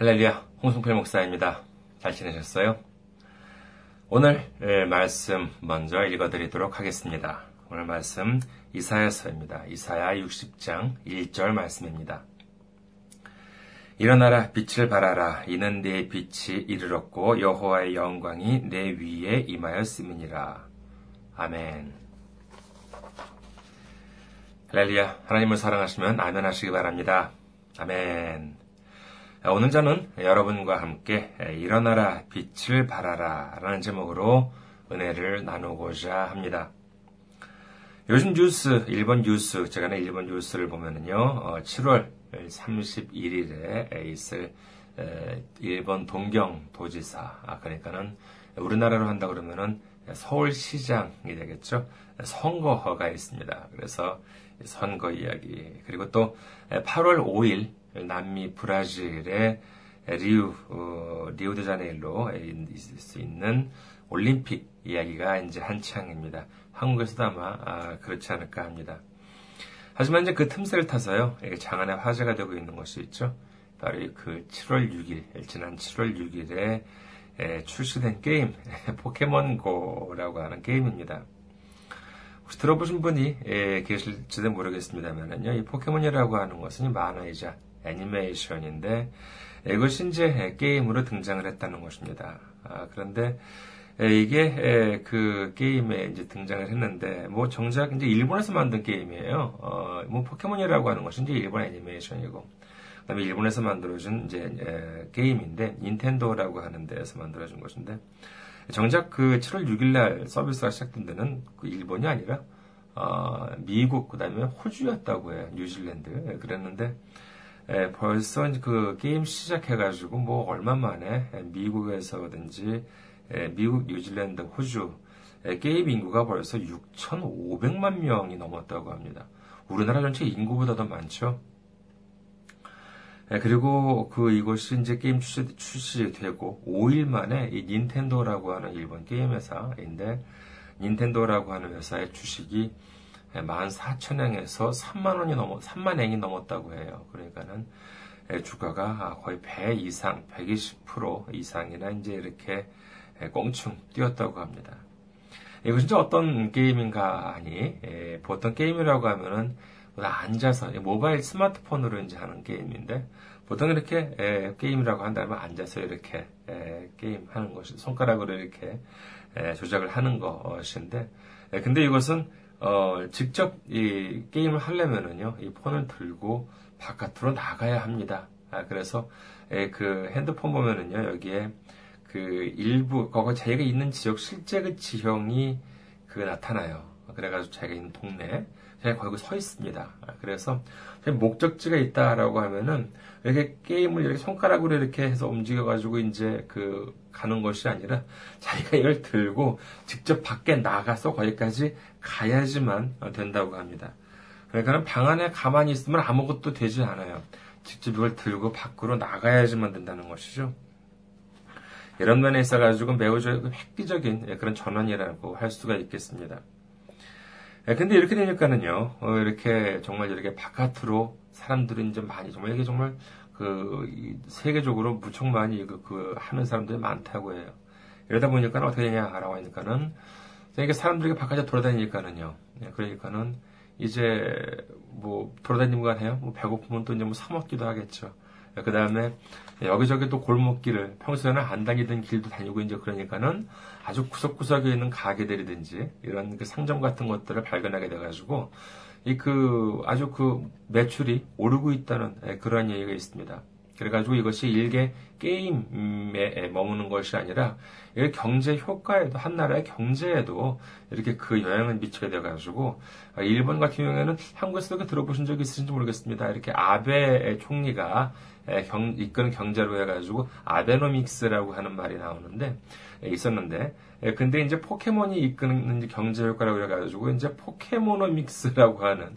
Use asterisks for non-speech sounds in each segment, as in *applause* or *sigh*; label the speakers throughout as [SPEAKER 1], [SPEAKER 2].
[SPEAKER 1] 할렐루야, 홍승필 목사입니다. 잘 지내셨어요? 오늘 말씀 먼저 읽어드리도록 하겠습니다. 오늘 말씀 이사야서입니다. 이사야 60장 1절 말씀입니다. 일어나라 빛을 발하라 이는 내 빛이 이르렀고 여호와의 영광이 내 위에 임하였음이니라. 아멘. 할렐루야 하나님을 사랑하시면 아멘 하시기 바랍니다. 아멘. 오늘 저는 여러분과 함께 일어나라 빛을 발하라 라는 제목으로 은혜를 나누고자 합니다. 요즘 뉴스, 일본 뉴스, 제가 일본 뉴스를 보면은요, 7월 어, 31일에 있을 일본 동경 도지사, 아, 그러니까는 우리나라로 한다 그러면은 서울시장이 되겠죠. 선거가 있습니다. 그래서 선거 이야기. 그리고 또 8월 5일 남미 브라질의 리우, 어, 리우드자네일로 있을 수 있는 올림픽 이야기가 이제 한창입니다. 한국에서도 아마 아, 그렇지 않을까 합니다. 하지만 이제 그 틈새를 타서요, 장안의 화제가 되고 있는 것이 있죠. 바로 그 7월 6일, 지난 7월 6일에 출시된 게임, *laughs* 포켓몬고라고 하는 게임입니다. 혹시 들어보신 분이 계실지도 모르겠습니다만요, 이 포켓몬이라고 하는 것은 만화이자 애니메이션인데, 이것이 이제 게임으로 등장을 했다는 것입니다. 아, 그런데 이게 그 게임에 이제 등장을 했는데 뭐 정작 이제 일본에서 만든 게임이에요. 어, 뭐 포켓몬이라고 하는 것은 이제 일본 애니메이션이고 그다음에 일본에서 만들어진 이제 게임인데 닌텐도라고 하는 데에서 만들어진 것인데 정작 그 7월 6일날 서비스가 시작된 데는 그 일본이 아니라 어, 미국 그다음에 호주였다고 해요. 뉴질랜드 그랬는데 에, 벌써 그 게임 시작해가지고 뭐 얼마 만에 미국에서든지 미국, 뉴질랜드, 호주 게임 인구가 벌써 6,500만 명이 넘었다고 합니다. 우리나라 전체 인구보다 도 많죠. 그리고 그 이것이 이제 게임 출시, 출시 되고 5일 만에 이 닌텐도라고 하는 일본 게임 회사인데 닌텐도라고 하는 회사의 주식이 14,000행에서 3만 원이 넘어 3만 행이 넘었다고 해요. 그러니까는 주가가 거의 배 이상, 120% 이상이나 이제 이렇게 꽁충 뛰었다고 합니다. 이것이 이제 어떤 게임인가 하니, 예, 보통 게임이라고 하면은 앉아서 모바일 스마트폰으로 이제 하는 게임인데 보통 이렇게 예, 게임이라고 한다면 앉아서 이렇게 예, 게임 하는 것이 손가락으로 이렇게 예, 조작을 하는 것인데 예, 근데 이것은 어, 직접 이 게임을 하려면은요 이 폰을 들고 바깥으로 나가야 합니다. 아, 그래서 예, 그 핸드폰 보면은요 여기에 그 일부 거기 자기가 있는 지역 실제 그 지형이 그 나타나요. 그래가지고 자기가 있는 동네 제가 거기 서 있습니다. 그래서 목적지가 있다라고 하면은 이렇게 게임을 이렇게 손가락으로 이렇게 해서 움직여가지고 이제 그 가는 것이 아니라 자기가 이걸 들고 직접 밖에 나가서 거기까지 가야지만 된다고 합니다. 그러니까 방 안에 가만히 있으면 아무것도 되지 않아요. 직접 이걸 들고 밖으로 나가야지만 된다는 것이죠. 이런 면에 있어가지고 매우 획기적인 그런 전환이라고 할 수가 있겠습니다. 예, 근데 이렇게 되니까는요, 어, 이렇게 정말 이렇게 바깥으로 사람들이 이제 많이 정말 이게 정말 그 세계적으로 무척 많이 그, 그 하는 사람들이 많다고 해요. 이러다 보니까 어떻게 되냐라고 하니까는 이게 사람들이 바깥에 돌아다니니까는요. 예, 그러니까는 이제 뭐 돌아다니고 해요. 뭐 배고프면 또 이제 뭐 사 먹기도 하겠죠. 그 다음에 여기저기 또 골목길을 평소에는 안 다니던 길도 다니고 이제 그러니까는 아주 구석구석에 있는 가게들이든지 이런 그 상점 같은 것들을 발견하게 돼가지고 이 그 아주 그 매출이 오르고 있다는 예, 그런 얘기가 있습니다. 그래가지고 이것이 일개 게임에 머무는 것이 아니라 경제 효과에도 한 나라의 경제에도 이렇게 그 영향을 미치게 돼가지고 아, 일본 같은 경우에는 한국에서도 들어보신 적이 있으신지 모르겠습니다. 이렇게 아베 총리가 경, 이끄는 경제로 해가지고 아베노믹스라고 하는 말이 나오는데 있었는데 근데 이제 포켓몬이 이끄는 경제 효과라고 그래가지고 이제 포켓모노믹스라고 하는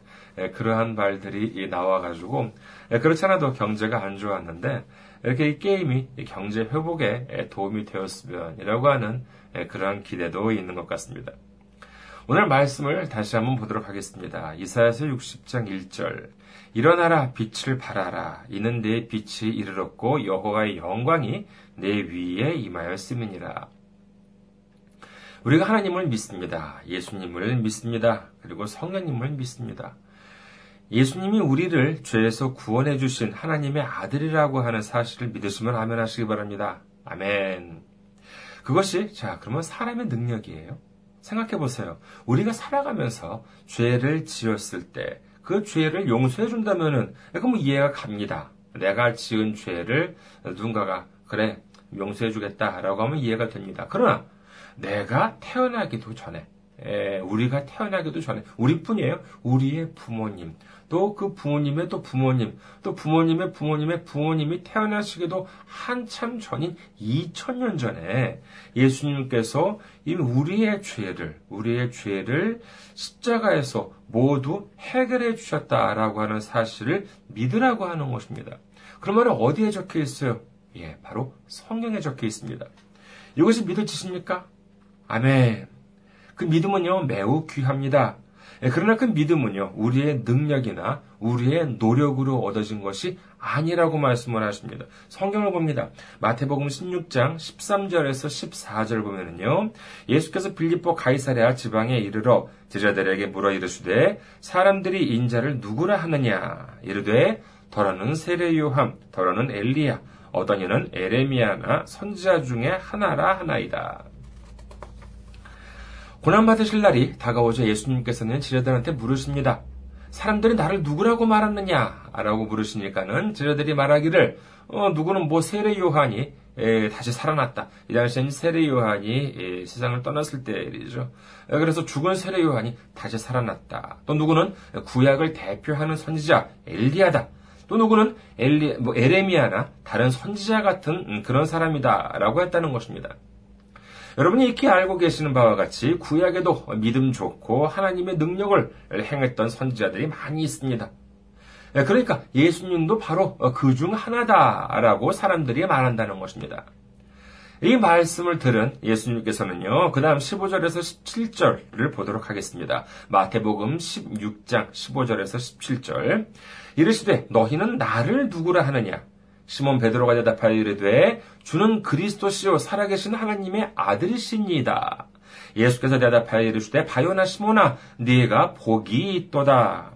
[SPEAKER 1] 그러한 말들이 나와가지고 그렇지 않아도 경제가 안 좋았는데 이렇게 이 게임이 경제 회복에 도움이 되었으면이라고 하는 그러한 기대도 있는 것 같습니다. 오늘 말씀을 다시 한번 보도록 하겠습니다. 이사야서 60장 1절. 일어나라 빛을 발하라 이는 내 빛이 이르렀고 여호와의 영광이 내 위에 임하였음이니라. 우리가 하나님을 믿습니다. 예수님을 믿습니다. 그리고 성령님을 믿습니다. 예수님이 우리를 죄에서 구원해 주신 하나님의 아들이라고 하는 사실을 믿으시면 아멘 하시기 바랍니다. 아멘. 그것이 자, 그러면 사람의 능력이에요. 생각해 보세요. 우리가 살아가면서 죄를 지었을 때 그 죄를 용서해 준다면은 그럼 이해가 갑니다. 내가 지은 죄를 누군가가 그래 용서해 주겠다라고 하면 이해가 됩니다. 그러나 내가 태어나기도 전에 에, 우리가 태어나기도 전에 우리뿐이에요. 우리의 부모님 또 그 부모님의 또 부모님 또 부모님의 부모님의 부모님이 태어나시기도 한참 전인 2000년 전에 예수님께서 이미 우리의 죄를 우리의 죄를 십자가에서 모두 해결해 주셨다라고 하는 사실을 믿으라고 하는 것입니다. 그러면 어디에 적혀 있어요? 예, 바로 성경에 적혀 있습니다. 이것이 믿어지십니까? 아멘. 그 믿음은요, 매우 귀합니다. 예, 그러나 그 믿음은요, 우리의 능력이나 우리의 노력으로 얻어진 것이 아니라고 말씀을 하십니다. 성경을 봅니다. 마태복음 16장 13절에서 14절 보면은요, 예수께서 빌립보 가이사랴 지방에 이르러 제자들에게 물어 이르시되 사람들이 인자를 누구라 하느냐 이르되 더러는 세례 요함, 더러는 엘리야, 어떠니는 에레미야나 선지자 중에 하나라 하나이다. 고난받으실 날이 다가오자 예수님께서는 지뢰들한테 물으십니다. 사람들이 나를 누구라고 말하느냐? 라고 물으시니까는 지뢰들이 말하기를, 어, 누구는 뭐 세례 요한이 에, 다시 살아났다. 이 당시에는 세례 요한이 에, 세상을 떠났을 때이죠. 에, 그래서 죽은 세례 요한이 다시 살아났다. 또 누구는 구약을 대표하는 선지자 엘리야다. 또 누구는 엘리, 뭐 에레미야나 다른 선지자 같은 음, 그런 사람이다라고 했다는 것입니다. 여러분이 익히 알고 계시는 바와 같이 구약에도 믿음 좋고 하나님의 능력을 행했던 선지자들이 많이 있습니다. 예, 그러니까 예수님도 바로 그 중 하나다라고 사람들이 말한다는 것입니다. 이 말씀을 들은 예수님께서는요, 그 다음 15절에서 17절을 보도록 하겠습니다. 마태복음 16장 15절에서 17절. 이르시되, 너희는 나를 누구라 하느냐? 시몬 베드로가 대답하여 이르되 주는 그리스도시요 살아계신 하나님의 아들이십니다. 예수께서 대답하여 이르시되 바요나 시몬아 네가 복이 있도다.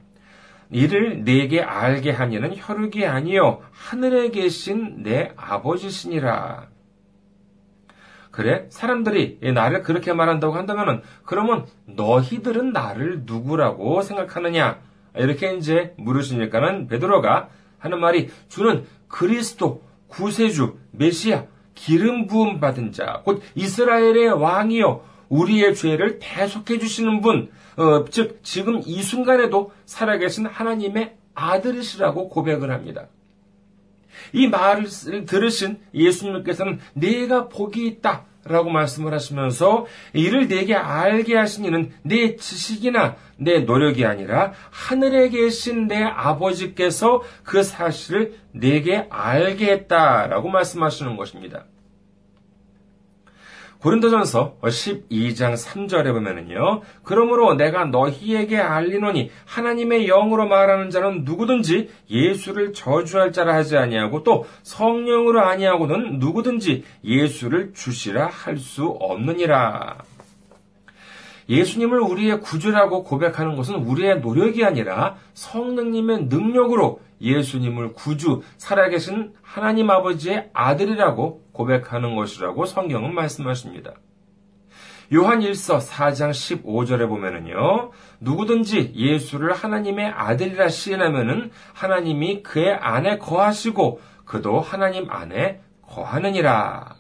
[SPEAKER 1] 이를 내게 알게 하니는 혈육이 아니요 하늘에 계신 내 아버지시니라. 그래 사람들이 나를 그렇게 말한다고 한다면은 그러면 너희들은 나를 누구라고 생각하느냐 이렇게 이제 물으시니까는 베드로가 하는 말이 주는 그리스도, 구세주, 메시아, 기름 부음 받은 자, 곧 이스라엘의 왕이요, 우리의 죄를 대속해 주시는 분, 어, 즉 지금 이 순간에도 살아계신 하나님의 아들이시라고 고백을 합니다. 이 말을 들으신 예수님께서는 내가 복이 있다. 라고 말씀을 하시면서 이를 내게 알게 하신 이는 내 지식이나 내 노력이 아니라 하늘에 계신 내 아버지께서 그 사실을 내게 알게 했다라고 말씀하시는 것입니다. 고린도전서 12장 3절에 보면은요. 그러므로 내가 너희에게 알리노니 하나님의 영으로 말하는 자는 누구든지 예수를 저주할 자라 하지 아니하고 또 성령으로 아니하고는 누구든지 예수를 주시라 할 수 없느니라. 예수님을 우리의 구주라고 고백하는 것은 우리의 노력이 아니라 성령님의 능력으로 예수님을 구주, 살아계신 하나님 아버지의 아들이라고 고백하는 것이라고 성경은 말씀하십니다. 요한 1서 4장 15절에 보면은요, 누구든지 예수를 하나님의 아들이라 시인하면은 하나님이 그의 안에 거하시고 그도 하나님 안에 거하느니라.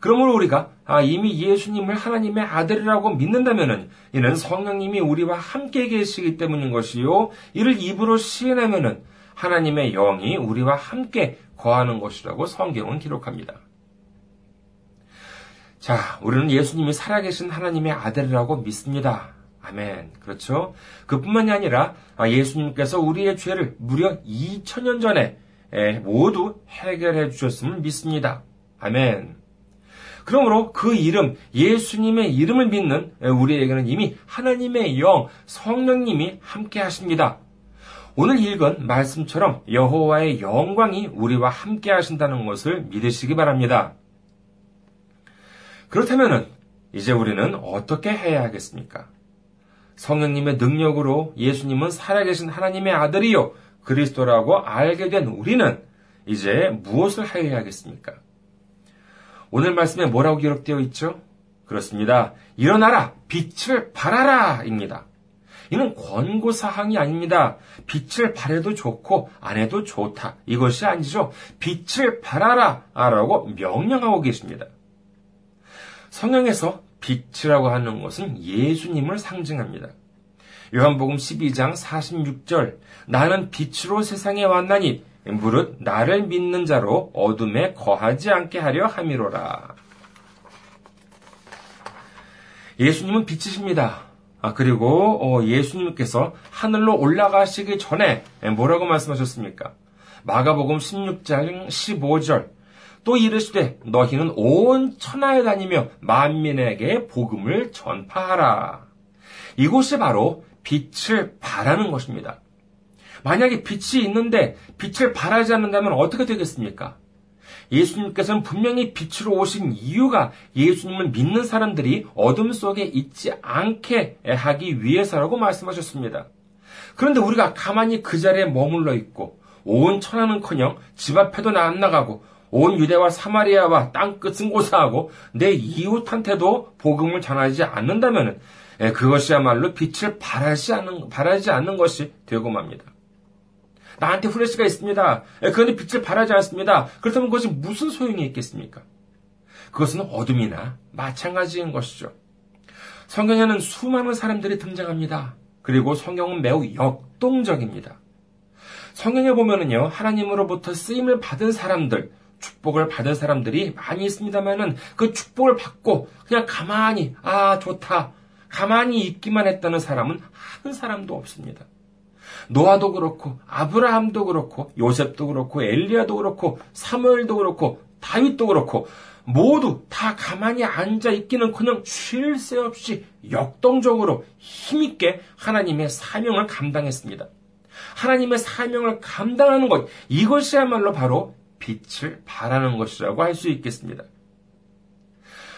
[SPEAKER 1] 그러므로 우리가 아, 이미 예수님을 하나님의 아들이라고 믿는다면은 이는 성령님이 우리와 함께 계시기 때문인 것이요. 이를 입으로 시인하면은 하나님의 영이 우리와 함께 거하는 것이라고 성경은 기록합니다. 자, 우리는 예수님이 살아계신 하나님의 아들이라고 믿습니다. 아멘. 그렇죠? 그뿐만이 아니라 아, 예수님께서 우리의 죄를 무려 2000년 전에 모두 해결해 주셨음을 믿습니다. 아멘. 그러므로 그 이름, 예수님의 이름을 믿는 우리에게는 이미 하나님의 영, 성령님이 함께 하십니다. 오늘 읽은 말씀처럼 여호와의 영광이 우리와 함께 하신다는 것을 믿으시기 바랍니다. 그렇다면 이제 우리는 어떻게 해야 하겠습니까? 성령님의 능력으로 예수님은 살아계신 하나님의 아들이요 그리스도라고 알게 된 우리는 이제 무엇을 해야 하겠습니까? 오늘 말씀에 뭐라고 기록되어 있죠? 그렇습니다. 일어나라! 빛을 발하라! 입니다. 이는 권고 사항이 아닙니다. 빛을 발해도 좋고 안 해도 좋다. 이것이 아니죠. 빛을 발하라! 라고 명령하고 계십니다. 성경에서 빛이라고 하는 것은 예수님을 상징합니다. 요한복음 12장 46절 나는 빛으로 세상에 왔나니 무릇 나를 믿는 자로 어둠에 거하지 않게 하려 함이로라. 예수님은 빛이십니다. 아, 그리고 어, 예수님께서 하늘로 올라가시기 전에 뭐라고 말씀하셨습니까? 마가복음 16장 15절 또 이르시되 너희는 온 천하에 다니며 만민에게 복음을 전파하라. 이곳이 바로 빛을 발하는 것입니다. 만약에 빛이 있는데 빛을 발하지 않는다면 어떻게 되겠습니까? 예수님께서는 분명히 빛으로 오신 이유가 예수님을 믿는 사람들이 어둠 속에 있지 않게 하기 위해서라고 말씀하셨습니다. 그런데 우리가 가만히 그 자리에 머물러 있고 온 천하는커녕 집 앞에도 안 나가고 온 유대와 사마리아와 땅끝은 고사하고 내 이웃한테도 복음을 전하지 않는다면 그것이야말로 빛을 발하지 않는, 발하지 않는 것이 되고 맙니다. 나한테 후레쉬가 있습니다. 그런데 빛을 발하지 않습니다. 그렇다면 그것이 무슨 소용이 있겠습니까? 그것은 어둠이나 마찬가지인 것이죠. 성경에는 수많은 사람들이 등장합니다. 그리고 성경은 매우 역동적입니다. 성경에 보면은요, 하나님으로부터 쓰임을 받은 사람들, 축복을 받은 사람들이 많이 있습니다만은 그 축복을 받고 그냥 가만히, 아, 좋다. 가만히 있기만 했다는 사람은 한 사람도 없습니다. 노아도 그렇고 아브라함도 그렇고 요셉도 그렇고 엘리야도 그렇고 사무엘도 그렇고 다윗도 그렇고 모두 다 가만히 앉아 있기는 그냥 쉴 새 없이 역동적으로 힘있게 하나님의 사명을 감당했습니다. 하나님의 사명을 감당하는 것, 이것이야말로 바로 빛을 발하는 것이라고 할 수 있겠습니다.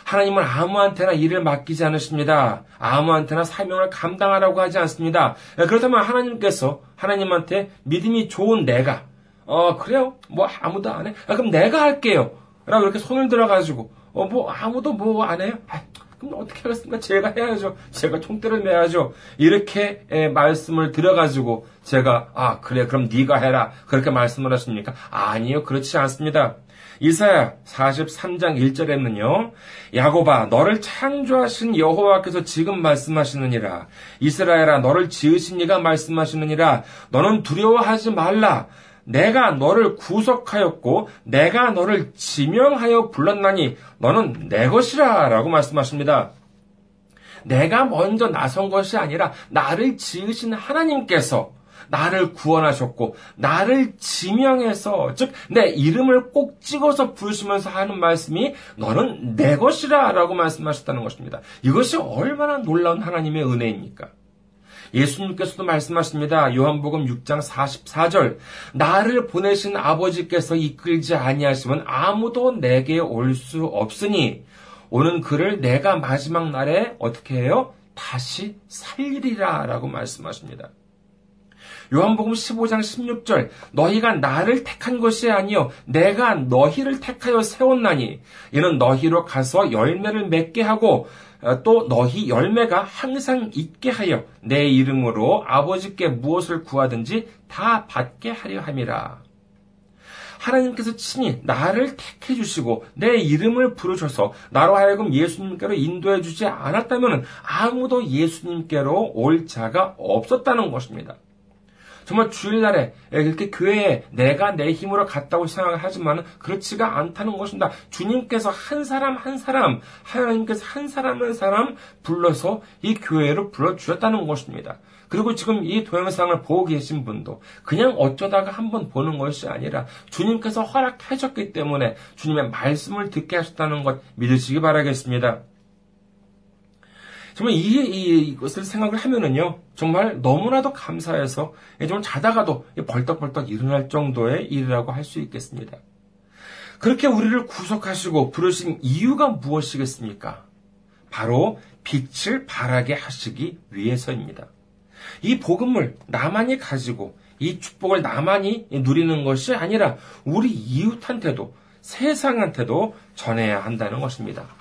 [SPEAKER 1] 하나님은 아무한테나 일을 맡기지 않으십니다. 아무한테나 사명을 감당하라고 하지 않습니다. 그렇다면 하나님께서 하나님한테 믿음이 좋은 내가, 어, 그래요? 뭐 아무도 안 해? 아, 그럼 내가 할게요. 라고 이렇게 손을 들어가지고, 어, 뭐 아무도 뭐 안 해요? 아, 그럼 어떻게 하겠습니까? 제가 해야죠. 제가 총대를 매야죠. 이렇게 에, 말씀을 들어가지고 제가 아 그래 그럼 네가 해라 그렇게 말씀을 하십니까? 아니요 그렇지 않습니다. 이사야 43장 1절에는요. 야고바 너를 창조하신 여호와께서 지금 말씀하시느니라. 이스라엘아 너를 지으신 이가 말씀하시느니라. 너는 두려워하지 말라. 내가 너를 구속하였고 내가 너를 지명하여 불렀나니 너는 내 것이라 라고 말씀하십니다. 내가 먼저 나선 것이 아니라 나를 지으신 하나님께서 나를 구원하셨고 나를 지명해서 즉 내 이름을 꼭 찍어서 부르시면서 하는 말씀이 너는 내 것이라라고 말씀하셨다는 것입니다. 이것이 얼마나 놀라운 하나님의 은혜입니까? 예수님께서도 말씀하십니다. 요한복음 6장 44절. 나를 보내신 아버지께서 이끌지 아니하시면 아무도 내게 올 수 없으니 오는 그를 내가 마지막 날에 어떻게 해요? 다시 살리리라 라고 말씀하십니다. 요한복음 15장 16절 너희가 나를 택한 것이 아니요 내가 너희를 택하여 세웠나니 이는 너희로 가서 열매를 맺게 하고 어, 또 너희 열매가 항상 있게 하여 내 이름으로 아버지께 무엇을 구하든지 다 받게 하려 함이라. 하나님께서 친히 나를 택해 주시고 내 이름을 부르셔서 나로 하여금 예수님께로 인도해 주지 않았다면 아무도 예수님께로 올 자가 없었다는 것입니다. 정말 주일날에 이렇게 교회에 내가 내 힘으로 갔다고 생각을 하지만 그렇지가 않다는 것입니다. 주님께서 한 사람 한 사람 하나님께서 한 사람 한 사람 불러서 이 교회로 불러 주셨다는 것입니다. 그리고 지금 이 동영상을 보고 계신 분도 그냥 어쩌다가 한번 보는 것이 아니라 주님께서 허락하셨기 때문에 주님의 말씀을 듣게 하셨다는 것 믿으시기 바라겠습니다. 정말 이, 이, 이 것을 생각을 하면은요, 정말 너무나도 감사해서, 좀 자다가도 벌떡벌떡 일어날 정도의 일이라고 할 수 있겠습니다. 그렇게 우리를 구속하시고 부르신 이유가 무엇이겠습니까? 바로 빛을 발하게 하시기 위해서입니다. 이 복음을 나만이 가지고 이 축복을 나만이 누리는 것이 아니라 우리 이웃한테도 세상한테도 전해야 한다는 것입니다.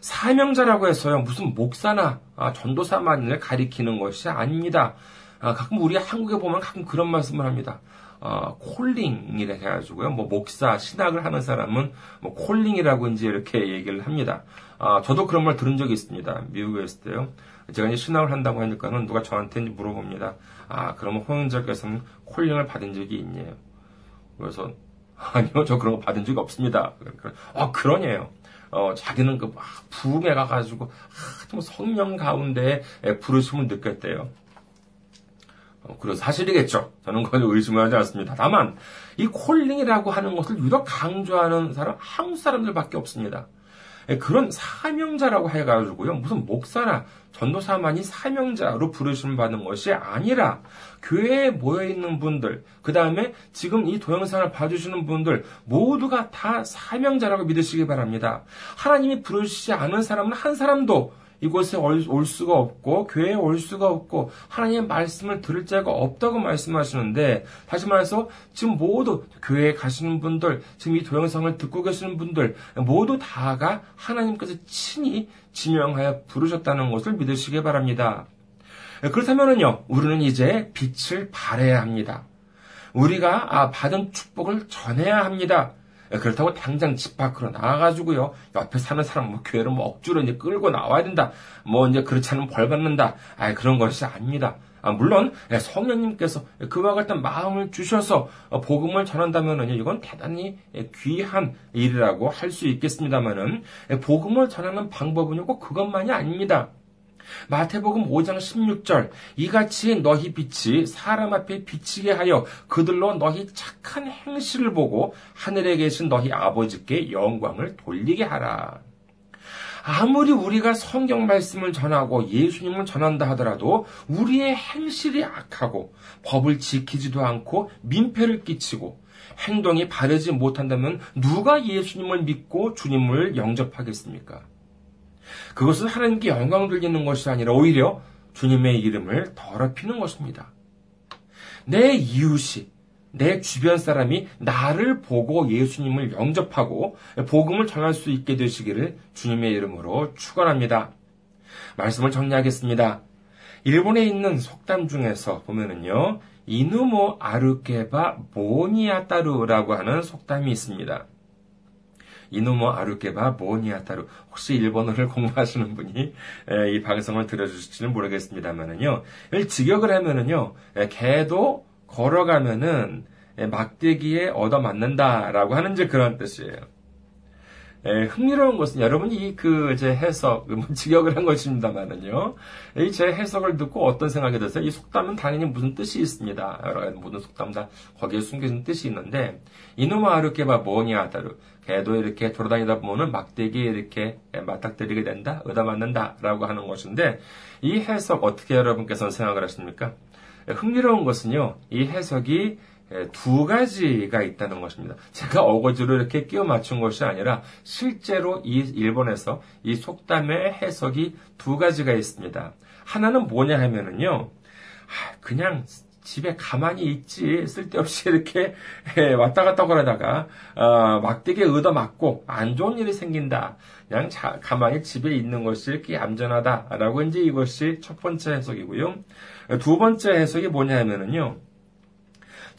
[SPEAKER 1] 사명자라고 해서요, 무슨 목사나 아, 전도사만을 가리키는 것이 아닙니다. 아, 가끔 우리 한국에 보면 가끔 그런 말씀을 합니다. 어, 콜링이라 해가지고요. 뭐 목사, 신학을 하는 사람은 뭐 콜링이라고 이제 이렇게 얘기를 합니다. 아, 저도 그런 말 들은 적이 있습니다. 미국에 있을 때요. 제가 이제 신학을 한다고 하니까는 누가 저한테 물어봅니다. 아, 그러면 홍영자께서는 콜링을 받은 적이 있냐요? 그래서 *laughs* 아니요, 저 그런 거 받은 적이 없습니다. 아, 그러네요. 어, 자기는 그, 막, 부흥해 가가지고, 아, 정 성령 가운데 부르심을 느꼈대요. 어, 그래서 사실이겠죠. 저는 그걸 의심을 하지 않습니다. 다만, 이 콜링이라고 하는 것을 유독 강조하는 사람, 한국 사람들밖에 없습니다. 예, 그런 사명자라고 해가지고요. 무슨 목사나 전도사만이 사명자로 부르심 받는 것이 아니라 교회에 모여 있는 분들, 그 다음에 지금 이 동영상을 봐주시는 분들 모두가 다 사명자라고 믿으시기 바랍니다. 하나님이 부르시지 않은 사람은 한 사람도 이곳에 올 수가 없고 교회에 올 수가 없고 하나님의 말씀을 들을 자가 없다고 말씀하시는데 다시 말해서 지금 모두 교회에 가시는 분들 지금 이 동영상을 듣고 계시는 분들 모두 다가 하나님께서 친히 지명하여 부르셨다는 것을 믿으시기 바랍니다. 그렇다면요 우리는 이제 빛을 발해야 합니다. 우리가 아, 받은 축복을 전해야 합니다. 예, 그렇다고 당장 집 밖으로 나와가지고요. 옆에 사는 사람 뭐 교회를 뭐 억지로 이제 끌고 나와야 된다. 뭐 이제 그렇지 않으면 벌 받는다. 아 그런 것이 아닙니다. 아, 물론 예, 성령님께서 그와 같은 마음을 주셔서 어, 복음을 전한다면 이건 대단히 예, 귀한 일이라고 할 수 있겠습니다만은 복음을 전하는 방법은 꼭 그것만이 아닙니다. 마태복음 5장 16절 이같이 너희 빛이 사람 앞에 비치게 하여 그들로 너희 착한 행실을 보고 하늘에 계신 너희 아버지께 영광을 돌리게 하라. 아무리 우리가 성경 말씀을 전하고 예수님을 전한다 하더라도 우리의 행실이 악하고 법을 지키지도 않고 민폐를 끼치고 행동이 바르지 못한다면 누가 예수님을 믿고 주님을 영접하겠습니까? 그것은 하나님께 영광 돌리는 것이 아니라 오히려 주님의 이름을 더럽히는 것입니다. 내 이웃이, 내 주변 사람이 나를 보고 예수님을 영접하고 복음을 전할 수 있게 되시기를 주님의 이름으로 축원합니다. 말씀을 정리하겠습니다. 일본에 있는 속담 중에서 보면은요, 이누모 아르케바 모니아따루라고 하는 속담이 있습니다. 이노모 아루케바 모니아타루. 혹시 일본어를 *laughs* 공부하시는 분이 이 방송을 들어주실지는 모르겠습니다만은요. 직역을 하면은요. 개도 걸어가면은 막대기에 얻어맞는다라고 하는 그런 뜻이에요. 에, 흥미로운 것은 여러분이 그 제 해석, 뭐 *laughs* 직역을 한 것입니다만은요. 이 제 해석을 듣고 어떤 생각이 드세요? 이 속담은 당연히 무슨 뜻이 있습니다. 여러 가지 모든 속담 다 거기에 숨겨진 뜻이 있는데 이놈아 아르케바 뭐니아다루 개도 이렇게 돌아다니다 보면은 막대기에 이렇게 맞닥뜨리게 된다, 얻어맞는다 라고 하는 것인데 이 해석 어떻게 여러분께서는 생각을 하십니까? 흥미로운 것은요, 이 해석이 두 가지가 있다는 것입니다. 제가 어거지로 이렇게 끼워 맞춘 것이 아니라 실제로 이 일본에서 이 속담의 해석이 두 가지가 있습니다. 하나는 뭐냐 하면은요, 그냥 집에 가만히 있지 쓸데없이 이렇게 왔다 갔다 거려다가 어, 막대기에 얻어 맞고 안 좋은 일이 생긴다. 그냥 자, 가만히 집에 있는 것이 이렇게 얌전하다라고 이제 이것이 첫 번째 해석이고요. 두 번째 해석이 뭐냐면은요.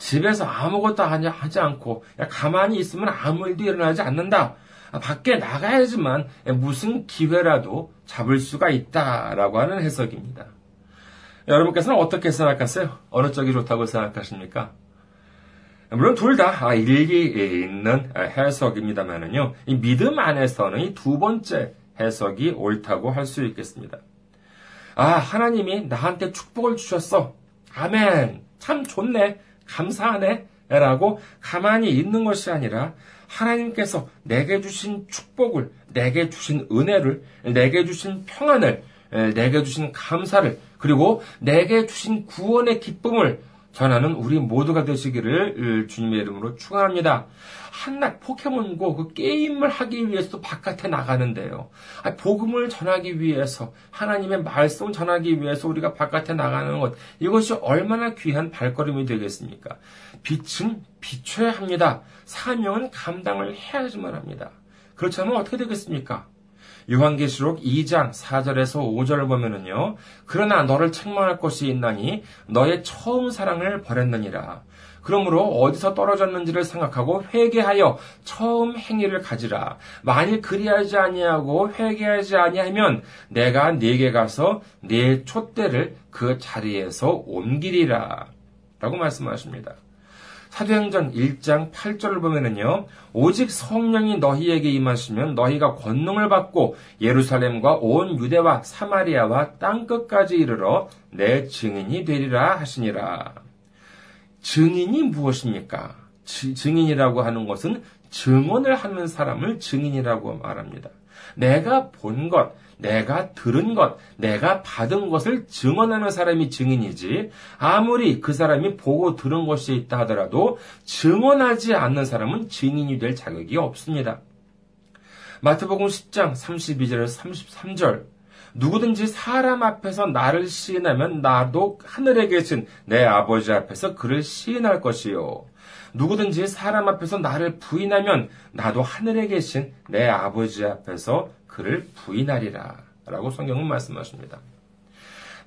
[SPEAKER 1] 집에서 아무것도 하지 않고 가만히 있으면 아무 일도 일어나지 않는다. 밖에 나가야지만 무슨 기회라도 잡을 수가 있다라고 하는 해석입니다. 여러분께서는 어떻게 생각하세요? 어느 쪽이 좋다고 생각하십니까? 물론 둘 다 일리 있는 해석입니다만은요, 믿음 안에서는 이 두 번째 해석이 옳다고 할 수 있겠습니다. 아, 하나님이 나한테 축복을 주셨어. 아멘. 참 좋네. 감사하네. 라고 가만히 있는 것이 아니라 하나님께서 내게 주신 축복을, 내게 주신 은혜를, 내게 주신 평안을, 내게 주신 감사를, 그리고 내게 주신 구원의 기쁨을 전하는 우리 모두가 되시기를 주님의 이름으로 축원합니다. 한낱 포켓몬고 그 게임을 하기 위해서도 바깥에 나가는데요. 복음을 전하기 위해서 하나님의 말씀을 전하기 위해서 우리가 바깥에 나가는 것 이것이 얼마나 귀한 발걸음이 되겠습니까? 빛은 비춰야 합니다. 사명은 감당을 해야지만 합니다. 그렇지 않으면 어떻게 되겠습니까? 요한계시록 2장 4절에서 5절을 보면은요. 그러나 너를 책망할 것이 있나니 너의 처음 사랑을 버렸느니라. 그러므로 어디서 떨어졌는지를 생각하고 회개하여 처음 행위를 가지라. 만일 그리하지 아니하고 회개하지 아니하면 내가 네게 가서 네 촛대를 그 자리에서 옮기리라. 라고 말씀하십니다. 사도행전 1장 8절을 보면은요, 오직 성령이 너희에게 임하시면 너희가 권능을 받고 예루살렘과 온 유대와 사마리아와 땅 끝까지 이르러 내 증인이 되리라 하시니라. 증인이 무엇입니까? 증인이라고 하는 것은 증언을 하는 사람을 증인이라고 말합니다. 내가 본 것, 내가 들은 것, 내가 받은 것을 증언하는 사람이 증인이지, 아무리 그 사람이 보고 들은 것이 있다 하더라도 증언하지 않는 사람은 증인이 될 자격이 없습니다. 마태복음 10장 32절에서 33절. 누구든지 사람 앞에서 나를 시인하면 나도 하늘에 계신 내 아버지 앞에서 그를 시인할 것이요. 누구든지 사람 앞에서 나를 부인하면 나도 하늘에 계신 내 아버지 앞에서 그를 부인하리라. 라고 성경은 말씀하십니다.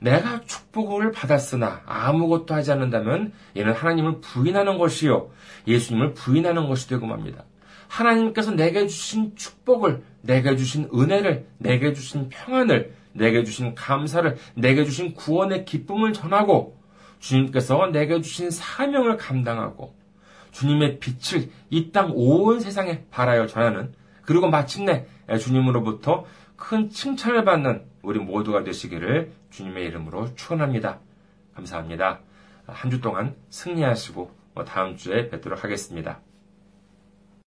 [SPEAKER 1] 내가 축복을 받았으나 아무것도 하지 않는다면 이는 하나님을 부인하는 것이요. 예수님을 부인하는 것이 되고 맙니다. 하나님께서 내게 주신 축복을, 내게 주신 은혜를, 내게 주신 평안을, 내게 주신 감사를, 내게 주신 구원의 기쁨을 전하고, 주님께서 내게 주신 사명을 감당하고, 주님의 빛을 이 땅 온 세상에 발하여 전하는 그리고 마침내 주님으로부터 큰 칭찬을 받는 우리 모두가 되시기를 주님의 이름으로 축원합니다. 감사합니다. 한 주 동안 승리하시고 다음 주에 뵙도록 하겠습니다.